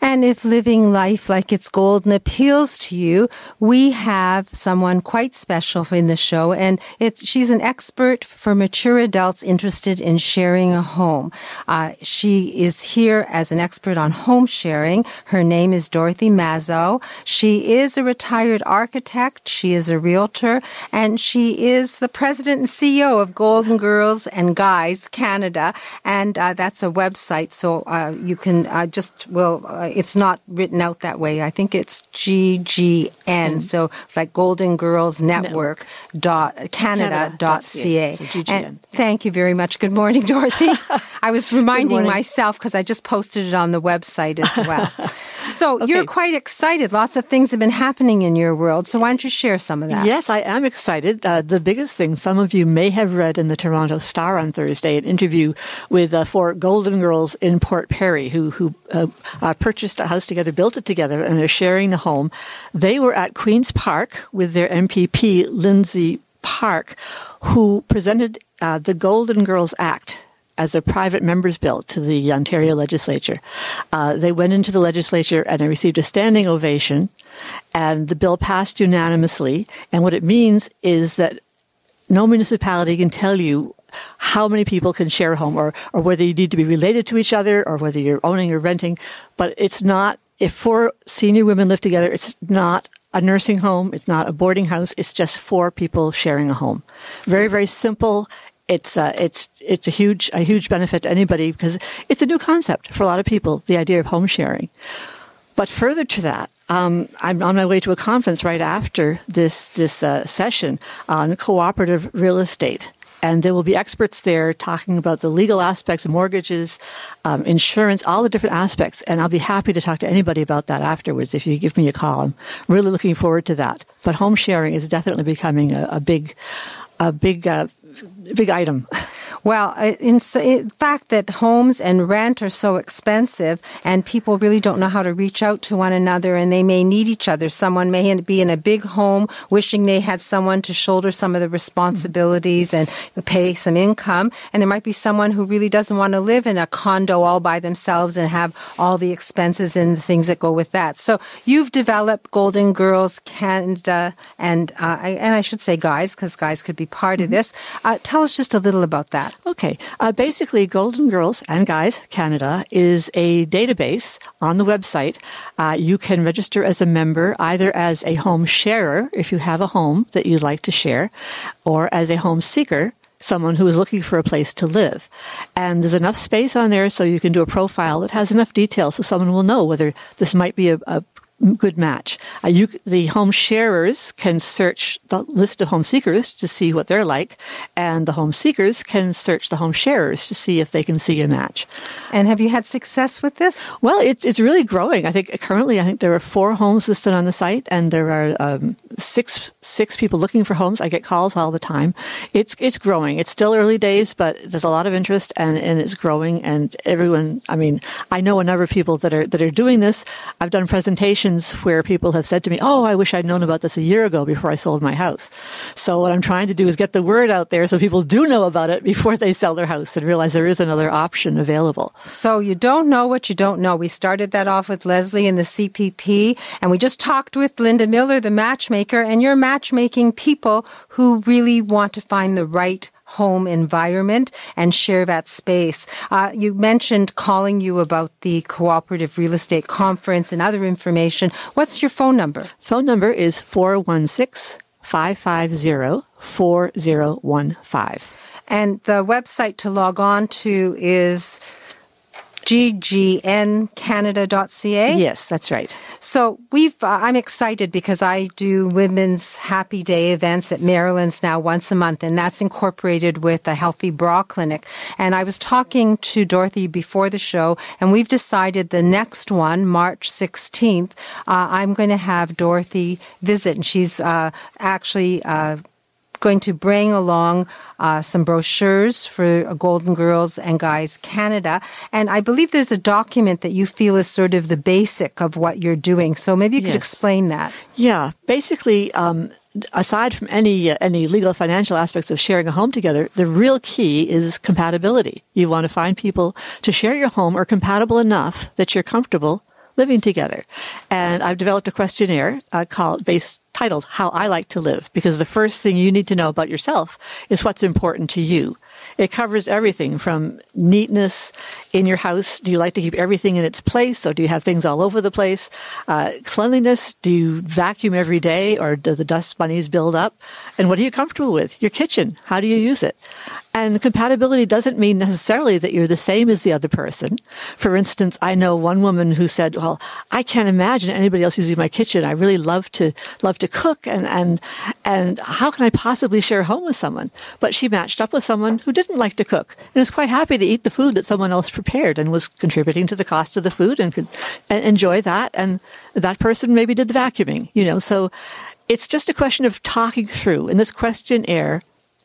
And if living life like it's golden appeals to you, we have someone quite special in the show. And it's, she's an expert for mature adults interested in sharing a home. Uh, she is here as an expert on home sharing. Her name is Dorothy Mazzo. She is a retired architect. She is a realtor and she is the president and CEO of Golden Girls and Guys Canada. And uh, that's a website. So uh, you can uh, just, well, uh, it's not written out that way. I think it's GGN. Mm. So like Golden Girls Network dot Canada dot ca. So and thank you very much. Good morning, Dorothy. I was reminding myself because I just posted it on the website as well. So okay. you're quite excited. Lots of things have been happening in your world. So why don't you share some of that? Yes, I am excited. Uh, the biggest thing some of you may have read in the Toronto Star on Thursday, an interview with uh, four Golden Girls in Port Perry who who uh, uh purchased a house together, built it together, and are sharing the home. They were at Queens Park with their MPP Lindsey Park, who presented uh, the Golden Girls Act as a private member's bill to the Ontario legislature. Uh, they went into the legislature and they received a standing ovation, and the bill passed unanimously. And what it means is that no municipality can tell you how many people can share a home or, or whether you need to be related to each other or whether you're owning or renting. But it's not, if four senior women live together, it's not a nursing home. It's not a boarding house. It's just four people sharing a home. Very, very simple it's uh, it's it's a huge a huge benefit to anybody because it's a new concept for a lot of people. The idea of home sharing. But further to that, um, I'm on my way to a conference right after this this uh, session on cooperative real estate, and there will be experts there talking about the legal aspects of mortgages, um, insurance, all the different aspects. And I'll be happy to talk to anybody about that afterwards if you give me a call. I'm really looking forward to that. But home sharing is definitely becoming a, a big a big uh, big item. Well, in, in, fact, that homes and rent are so expensive, and people really don't know how to reach out to one another, and they may need each other. Someone may be in a big home, wishing they had someone to shoulder some of the responsibilities and pay some income, and there might be someone who really doesn't want to live in a condo all by themselves and have all the expenses and the things that go with that. So you've developed Golden Girls Canada, and uh, and I should say guys, because guys could be part mm-hmm. of this. Uh, tell us just a little about that. Okay. Uh, basically, Golden Girls and Guys Canada is a database on the website. Uh, you can register as a member either as a home sharer, if you have a home that you'd like to share, or as a home seeker, someone who is looking for a place to live. And there's enough space on there so you can do a profile that has enough detail so someone will know whether this might be a, a good match. Uh, you, the home sharers can search the list of home seekers to see what they're like, and the home seekers can search the home sharers to see if they can see a match. And have you had success with this? Well, it's it's really growing. I think currently, I think there are four homes listed on the site, and there are um, six six people looking for homes. I get calls all the time. It's it's growing. It's still early days, but there's a lot of interest, and, and it's growing. And everyone, I mean, I know a number of people that are that are doing this. I've done presentations where people have said to me, Oh, I wish I'd known about this a year ago before I sold my house. So what I'm trying to do is get the word out there so people do know about it before they sell their house and realize there is another option available. So you don't know what you don't know. We started that off with Leslie in the CPP and we just talked with Linda Miller, the matchmaker, and you're matchmaking people who really want to find the right home environment and share that space. Uh, you mentioned calling you about the cooperative real estate conference and other information. What's your phone number? Phone number is 416 550 4015. And the website to log on to is ggncanada.ca. Yes, that's right. So we've, uh, I'm excited because I do women's happy day events at Marilyn's now once a month, and that's incorporated with a healthy bra clinic. And I was talking to Dorothy before the show, and we've decided the next one, March 16th, uh, I'm going to have Dorothy visit, and she's uh, actually uh, going to bring along uh, some brochures for Golden Girls and Guys Canada. And I believe there's a document that you feel is sort of the basic of what you're doing. So maybe you could Yes. explain that. Yeah, basically, um, aside from any uh, any legal financial aspects of sharing a home together, the real key is compatibility. You want to find people to share your home are compatible enough that you're comfortable living together. And I've developed a questionnaire uh, called based titled "How I Like to Live" because the first thing you need to know about yourself is what's important to you. It covers everything from neatness in your house. Do you like to keep everything in its place, or do you have things all over the place? Uh, cleanliness. Do you vacuum every day, or do the dust bunnies build up? And what are you comfortable with? Your kitchen. How do you use it? And compatibility doesn't mean necessarily that you're the same as the other person. For instance, I know one woman who said, "Well, I can't imagine anybody else using my kitchen. I really love to love to cook, and and and how can I possibly share home with someone?" But she matched up with someone who didn't like to cook and was quite happy to eat the food that someone else prepared and was contributing to the cost of the food and could enjoy that. And that person maybe did the vacuuming, you know. So it's just a question of talking through. And this questionnaire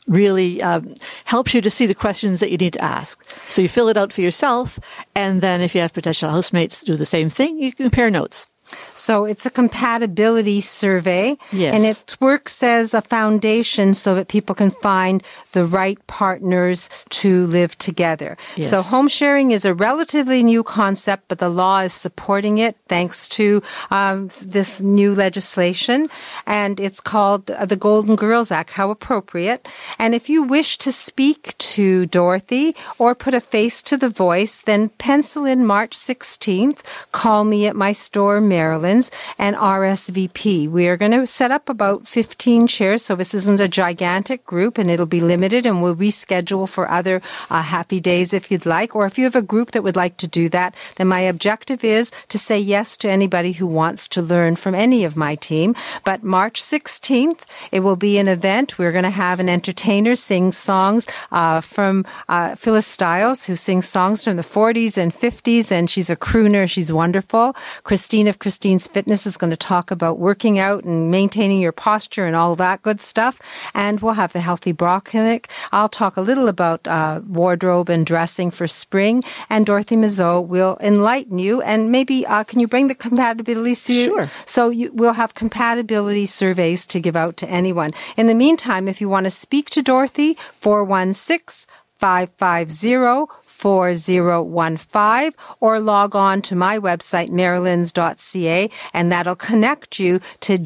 really um, helps you to see the questions that you need to ask. So you fill it out for yourself, and then if you have potential housemates do the same thing, you compare notes. So it's a compatibility survey. Yes. And it works as a foundation so that people can find the right partners to live together. Yes. So home sharing is a relatively new concept, but the law is supporting it thanks to um, this new legislation. And it's called the Golden Girls Act. How appropriate. And if you wish to speak to Dorothy or put a face to the voice, then pencil in March 16th. Call me at my store, Marilyn's, and RSVP. We are going to set up about 15 chairs, so this isn't a gigantic group, and it'll be limited, and we'll reschedule for other uh, happy days if you'd like. Or if you have a group that would like to do that, then my objective is to say yes to anybody who wants to learn from any of my team. But March 16th, it will be an event. We're going to have an entertainer sing songs uh, from uh, Phyllis Stiles, who sings songs from the 40s and 50s, and she's a crooner. She's wonderful. Christine of Christine's Fitness is going to talk about working out and maintaining your posture and all that good stuff. And we'll have the Healthy Bra Clinic. I'll talk a little about uh, wardrobe and dressing for spring. And Dorothy Mazzot will enlighten you. And maybe uh, can you bring the compatibility? Sure. So you, we'll have compatibility surveys to give out to anyone. In the meantime, if you want to speak to Dorothy, 416 550 4015 or log on to my website, marilyns.ca, and that'll connect you to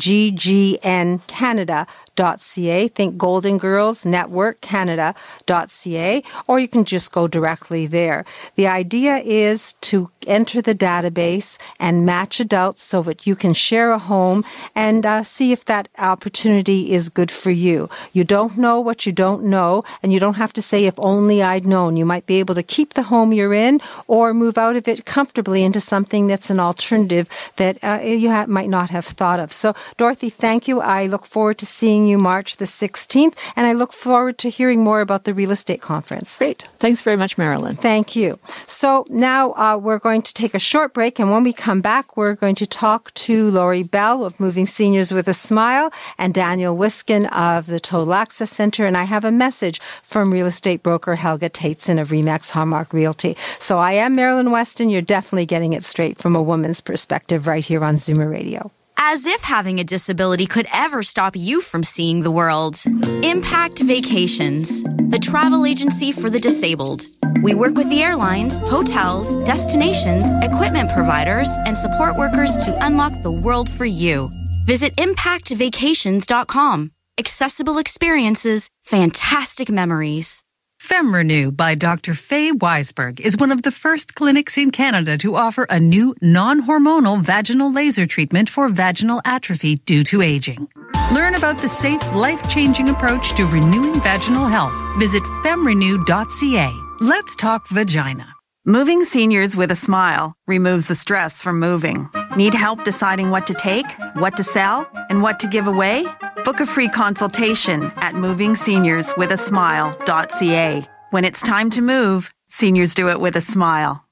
ggncanada.ca. Think Golden Girls Network Canada.ca, or you can just go directly there. The idea is to enter the database and match adults so that you can share a home and uh, see if that opportunity is good for you. You don't know what you don't know, and you don't have to say, if only I'd known. You might be able to keep the home you're in or move out of it comfortably into something that's an alternative that uh, you ha- might not have thought of. So, Dorothy, thank you. I look forward to seeing you March the 16th, and I look forward to hearing more about the real estate conference. Great. Thanks very much, Marilyn. Thank you. So now uh, we're going to take a short break, and when we come back, we're going to talk to Lori Bell of Moving Seniors with a Smile and Daniel Wiskin of the Total Access Center. And I have a message from real estate broker Helga Tateson of Remax Hallmark Realty. So I am Marilyn Weston. You're definitely getting it straight from a woman's perspective right here on Zoomer Radio. As if having a disability could ever stop you from seeing the world. Impact Vacations, the travel agency for the disabled. We work with the airlines, hotels, destinations, equipment providers, and support workers to unlock the world for you. Visit impactvacations.com. Accessible experiences, fantastic memories. FemRenew by Dr. Faye Weisberg is one of the first clinics in Canada to offer a new non-hormonal vaginal laser treatment for vaginal atrophy due to aging. Learn about the safe, life-changing approach to renewing vaginal health. Visit femrenew.ca. Let's talk vagina. Moving seniors with a smile removes the stress from moving. Need help deciding what to take, what to sell, and what to give away? Book a free consultation at movingseniorswithasmile.ca. When it's time to move, seniors do it with a smile.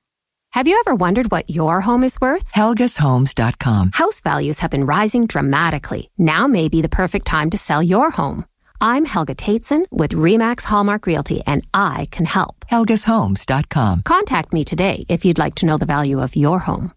Have you ever wondered what your home is worth? HelgasHomes.com. House values have been rising dramatically. Now may be the perfect time to sell your home. I'm Helga Tateson with Remax Hallmark Realty, and I can help. HelgasHomes.com. Contact me today if you'd like to know the value of your home.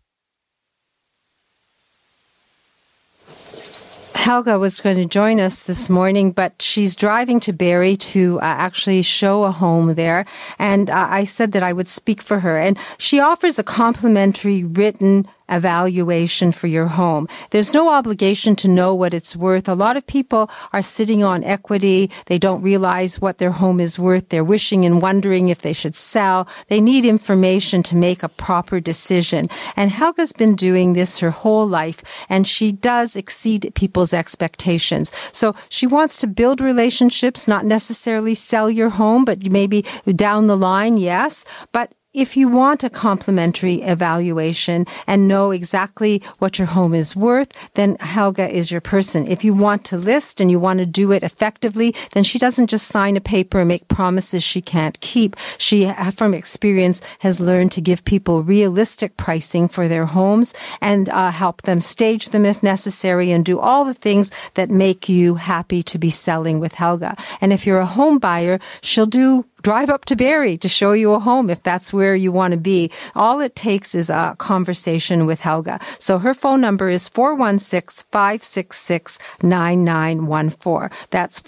Helga was going to join us this morning, but she's driving to Barrie to uh, actually show a home there. And uh, I said that I would speak for her. And she offers a complimentary written evaluation for your home. There's no obligation to know what it's worth. A lot of people are sitting on equity. They don't realize what their home is worth. They're wishing and wondering if they should sell. They need information to make a proper decision. And Helga's been doing this her whole life and she does exceed people's expectations. So she wants to build relationships, not necessarily sell your home, but maybe down the line, yes. But if you want a complimentary evaluation and know exactly what your home is worth, then Helga is your person. If you want to list and you want to do it effectively, then she doesn't just sign a paper and make promises she can't keep. She, from experience, has learned to give people realistic pricing for their homes and uh, help them stage them if necessary and do all the things that make you happy to be selling with Helga. And if you're a home buyer, she'll do drive up to Barrie to show you a home if that's where you want to be. All it takes is a conversation with Helga. So her phone number is 416-566-9914. That's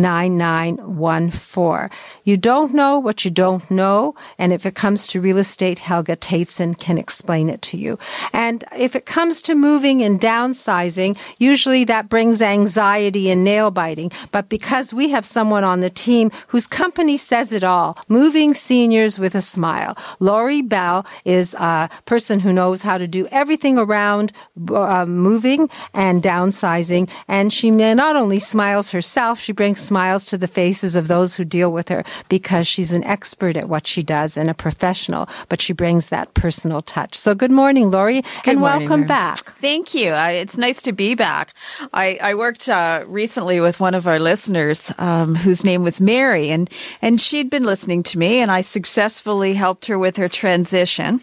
416-566-9914. You don't know what you don't know. And if it comes to real estate, Helga Tateson can explain it to you. And if it comes to moving and downsizing, usually that brings anxiety and nail biting. But because we have someone on the team whose company says it all, moving seniors with a smile. Laurie Bell is a person who knows how to do everything around uh, moving and downsizing. And she not only smiles herself, she brings smiles to the faces of those who deal with her because she's an expert at what she does and a professional, but she brings that personal touch. So good morning, Laurie, good and morning, welcome Mary. back. Thank you. I, it's nice to be back. I, I worked uh, recently with one of our listeners um, whose name was Mary, and and she'd been listening to me, and I successfully helped her with her transition.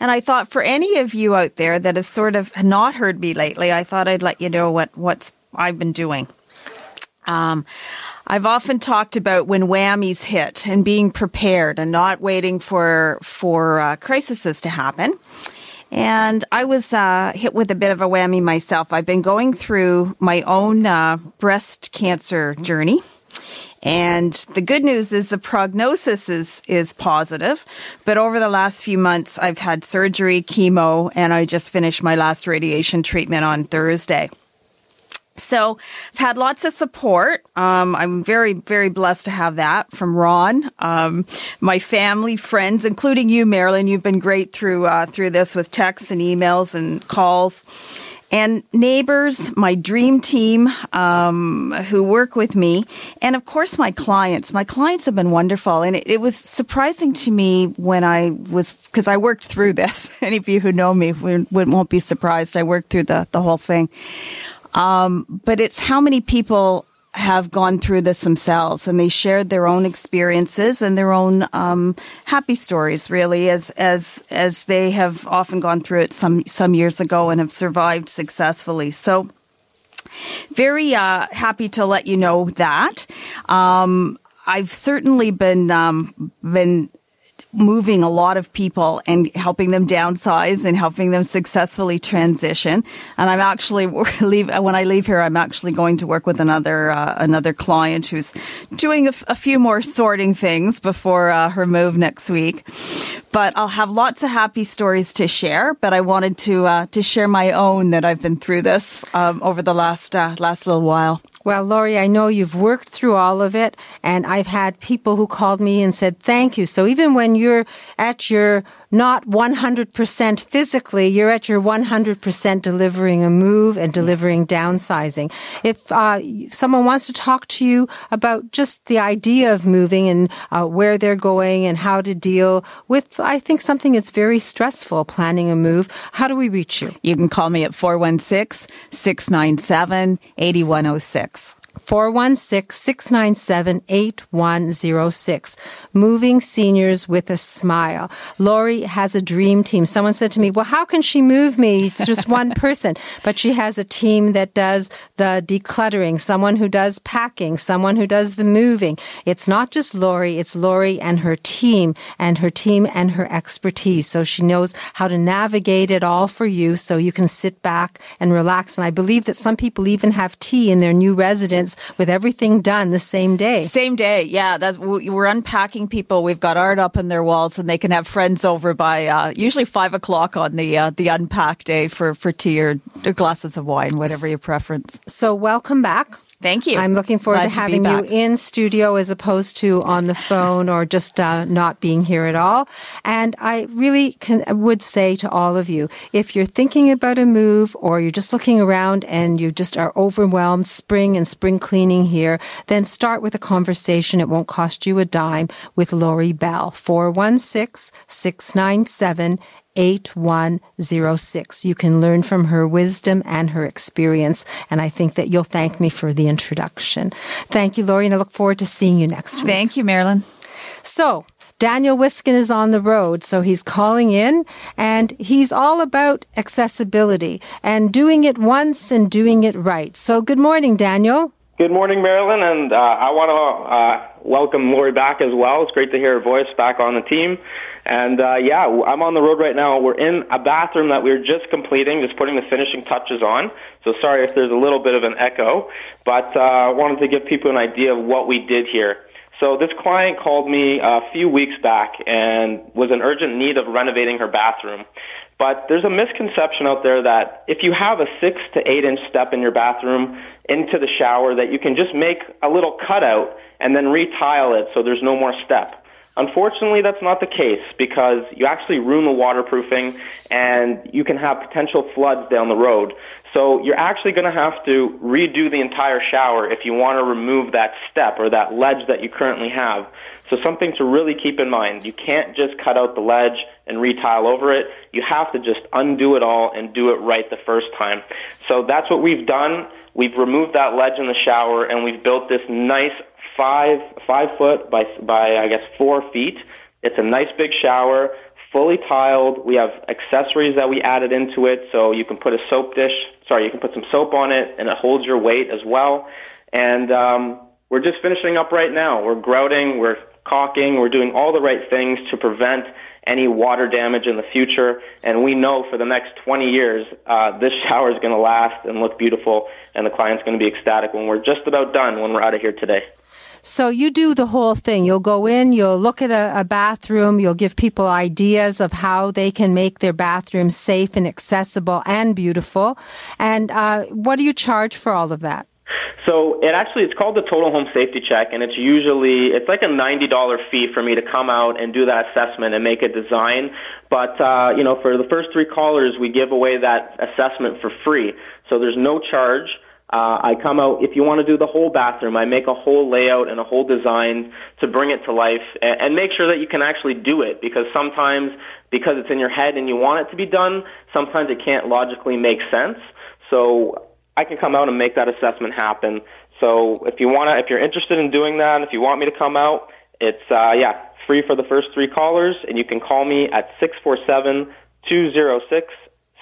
And I thought for any of you out there that have sort of not heard me lately, I thought I'd let you know what what's I've been doing. Um, I've often talked about when whammies hit and being prepared and not waiting for for uh, crises to happen. And I was uh, hit with a bit of a whammy myself. I've been going through my own uh, breast cancer journey. And the good news is the prognosis is, is positive. But over the last few months, I've had surgery, chemo, and I just finished my last radiation treatment on Thursday. So I've had lots of support. Um, I'm very, very blessed to have that from Ron, um, my family, friends, including you, Marilyn. You've been great through uh, through this with texts and emails and calls. And neighbors, my dream team um, who work with me, and of course my clients. My clients have been wonderful, and it, it was surprising to me when I was because I worked through this. Any of you who know me won't be surprised. I worked through the the whole thing. Um, but it's how many people have gone through this themselves and they shared their own experiences and their own um, happy stories really as as as they have often gone through it some some years ago and have survived successfully. So very uh, happy to let you know that. Um, I've certainly been um, been moving a lot of people and helping them downsize and helping them successfully transition. And I'm actually leave when I leave here, I'm actually going to work with another uh, another client who's doing a, f- a few more sorting things before uh, her move next week. But I'll have lots of happy stories to share. But I wanted to uh, to share my own that I've been through this um, over the last uh, last little while. Well, Laurie, I know you've worked through all of it, and I've had people who called me and said, thank you. So even when you're at your not 100% physically, you're at your 100% delivering a move and delivering downsizing. If uh, someone wants to talk to you about just the idea of moving and uh, where they're going and how to deal with, I think, something that's very stressful, planning a move, how do we reach you? You can call me at 416 697 8106. 416-697-8106. Moving Seniors with a Smile. Lori has a dream team. Someone said to me, well, how can she move me? It's just one person. But she has a team that does the decluttering, someone who does packing, someone who does the moving. It's not just Lori, it's Lori and her team and her team and her expertise. So she knows how to navigate it all for you so you can sit back and relax. And I believe that some people even have tea in their new residence with everything done the same day. Same day, yeah. That's we're unpacking people. We've got art up in their walls, and they can have friends over by uh, usually five o'clock on the uh, the unpack day for for tea or glasses of wine, whatever your preference. So welcome back. Thank you. I'm looking forward Glad to to having be you in studio as opposed to on the phone or just uh, not being here at all. And I really can, would say to all of you, if you're thinking about a move or you're just looking around and you just are overwhelmed, spring and spring cleaning here, then start with a conversation. It won't cost you a dime with Lori Bell, 416 697 8106. You can learn from her wisdom and her experience, and I think that you'll thank me for the introduction. Thank you, Lori, and I look forward to seeing you next week. Thank you, Marilyn. So, Daniel Wiskin is on the road, so he's calling in and he's all about accessibility and doing it once and doing it right. So, good morning, Daniel. Good morning, Marilyn, and uh, I want to uh, welcome Lori back as well. It's great to hear her voice back on the team. And uh, yeah, I'm on the road right now. We're in a bathroom that we are just completing, just putting the finishing touches on. So sorry if there's a little bit of an echo, but uh, I wanted to give people an idea of what we did here. So this client called me a few weeks back and was in urgent need of renovating her bathroom. But there's a misconception out there that if you have a six to eight inch step in your bathroom into the shower, that you can just make a little cutout and then retile it so there's no more step. Unfortunately, that's not the case because you actually ruin the waterproofing and you can have potential floods down the road. So you're actually going to have to redo the entire shower if you want to remove that step or that ledge that you currently have. So something to really keep in mind. You can't just cut out the ledge and retile over it. You have to just undo it all and do it right the first time. So that's what we've done. We've removed that ledge in the shower and we've built this nice five five foot by by I guess four feet. It's a nice big shower, fully tiled. We have accessories that we added into it, so you can put a soap dish. Sorry, you can put some soap on it, and it holds your weight as well. And um, we're just finishing up right now. We're grouting, we're caulking, we're doing all the right things to prevent any water damage in the future. And we know for the next 20 years, uh, this shower is going to last and look beautiful, and the client's going to be ecstatic when we're just about done when we're out of here today. So you do the whole thing. You'll go in, you'll look at a, a, bathroom, you'll give people ideas of how they can make their bathroom safe and accessible and beautiful. And uh, what do you charge for all of that? So it actually it's called the total home safety check, and it's usually it's like a ninety dollar fee for me to come out and do that assessment and make a design. But uh, you know, for the first three callers, we give away that assessment for free. So there's no charge. Uh, I come out, if you want to do the whole bathroom, I make a whole layout and a whole design to bring it to life and, and make sure that you can actually do it because sometimes, because it's in your head and you want it to be done, sometimes it can't logically make sense. So I can come out and make that assessment happen. So if you want to, if you're interested in doing that, if you want me to come out, it's, uh, yeah, free for the first three callers and you can call me at six four seven two zero six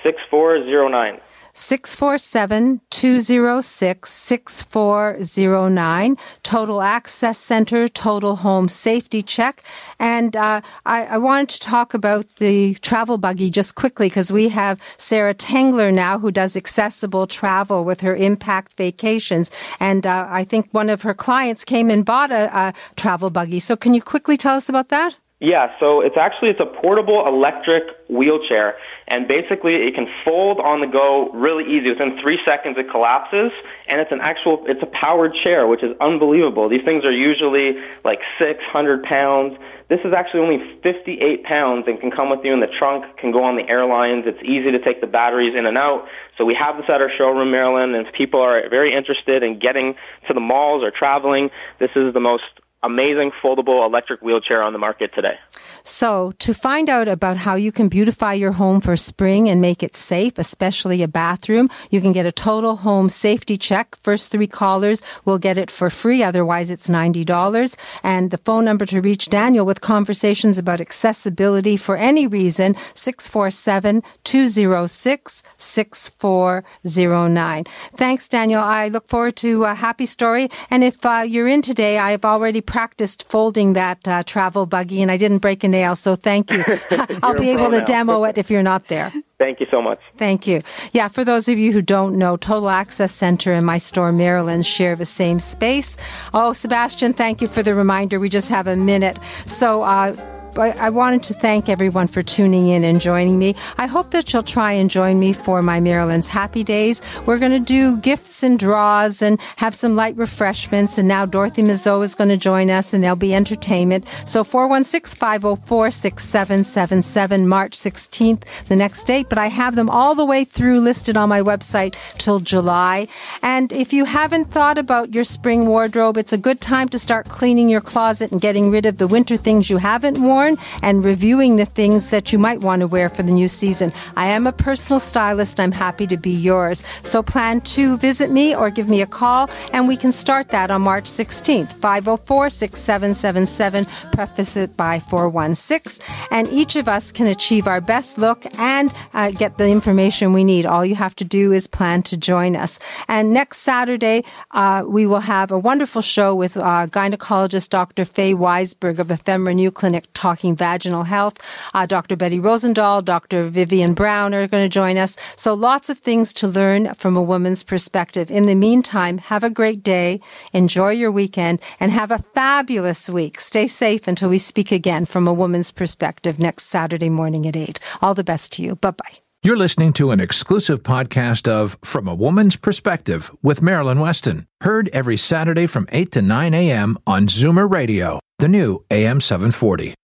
six four zero nine. 647-206-6409, Total Access Center, Total Home Safety Check. And uh, I, I, wanted to talk about the travel buggy just quickly because we have Sarah Tangler now who does accessible travel with her Impact Vacations. And uh, I think one of her clients came and bought a, a travel buggy. So can you quickly tell us about that? Yeah, so it's actually it's a portable electric wheelchair, and basically it can fold on the go really easy. Within three seconds, it collapses, and it's an actual, it's a powered chair, which is unbelievable. These things are usually like 600 pounds. This is actually only 58 pounds and can come with you in the trunk, can go on the airlines. It's easy to take the batteries in and out. So we have this at our showroom, Marilyn, and if people are very interested in getting to the malls or traveling, this is the most amazing foldable electric wheelchair on the market today. So, to find out about how you can beautify your home for spring and make it safe, especially a bathroom, you can get a total home safety check. First three callers will get it for free, otherwise, it's $90. And the phone number to reach Daniel with conversations about accessibility for any reason 647 206 6409. Thanks, Daniel. I look forward to a happy story. And if uh, you're in today, I've already practiced folding that uh, travel buggy and I didn't break a nail, so thank you. I'll be able to now. demo it if you're not there. Thank you so much. Thank you. Yeah, for those of you who don't know, Total Access Center and my store, Marilyn's, share the same space. Oh, Sebastian, thank you for the reminder. We just have a minute. So, uh, I wanted to thank everyone for tuning in and joining me. I hope that you'll try and join me for my Marilyn's Happy Days. We're going to do gifts and draws and have some light refreshments. And now Dorothy Mizzou is going to join us and there'll be entertainment. So 416-504-6777, March 16th, the next date. But I have them all the way through listed on my website till July. And if you haven't thought about your spring wardrobe, it's a good time to start cleaning your closet and getting rid of the winter things you haven't worn and reviewing the things that you might want to wear for the new season. I am a personal stylist. I'm happy to be yours. So plan to visit me or give me a call and we can start that on March 16th, 504 6777, preface it by 416. And each of us can achieve our best look and uh, get the information we need. All you have to do is plan to join us. And next Saturday, uh, we will have a wonderful show with uh, gynecologist Dr. Faye Weisberg of the FemRenew Clinic talking vaginal health. Uh, Dr. Betty Rosendahl, Dr. Vivian Brown are going to join us. So lots of things to learn from a woman's perspective. In the meantime, have a great day, enjoy your weekend, and have a fabulous week. Stay safe until we speak again from a woman's perspective next Saturday morning at 8. All the best to you. Bye bye. You're listening to an exclusive podcast of From a Woman's Perspective with Marilyn Weston, heard every Saturday from 8 to 9 a.m. on Zoomer Radio, the new AM 740.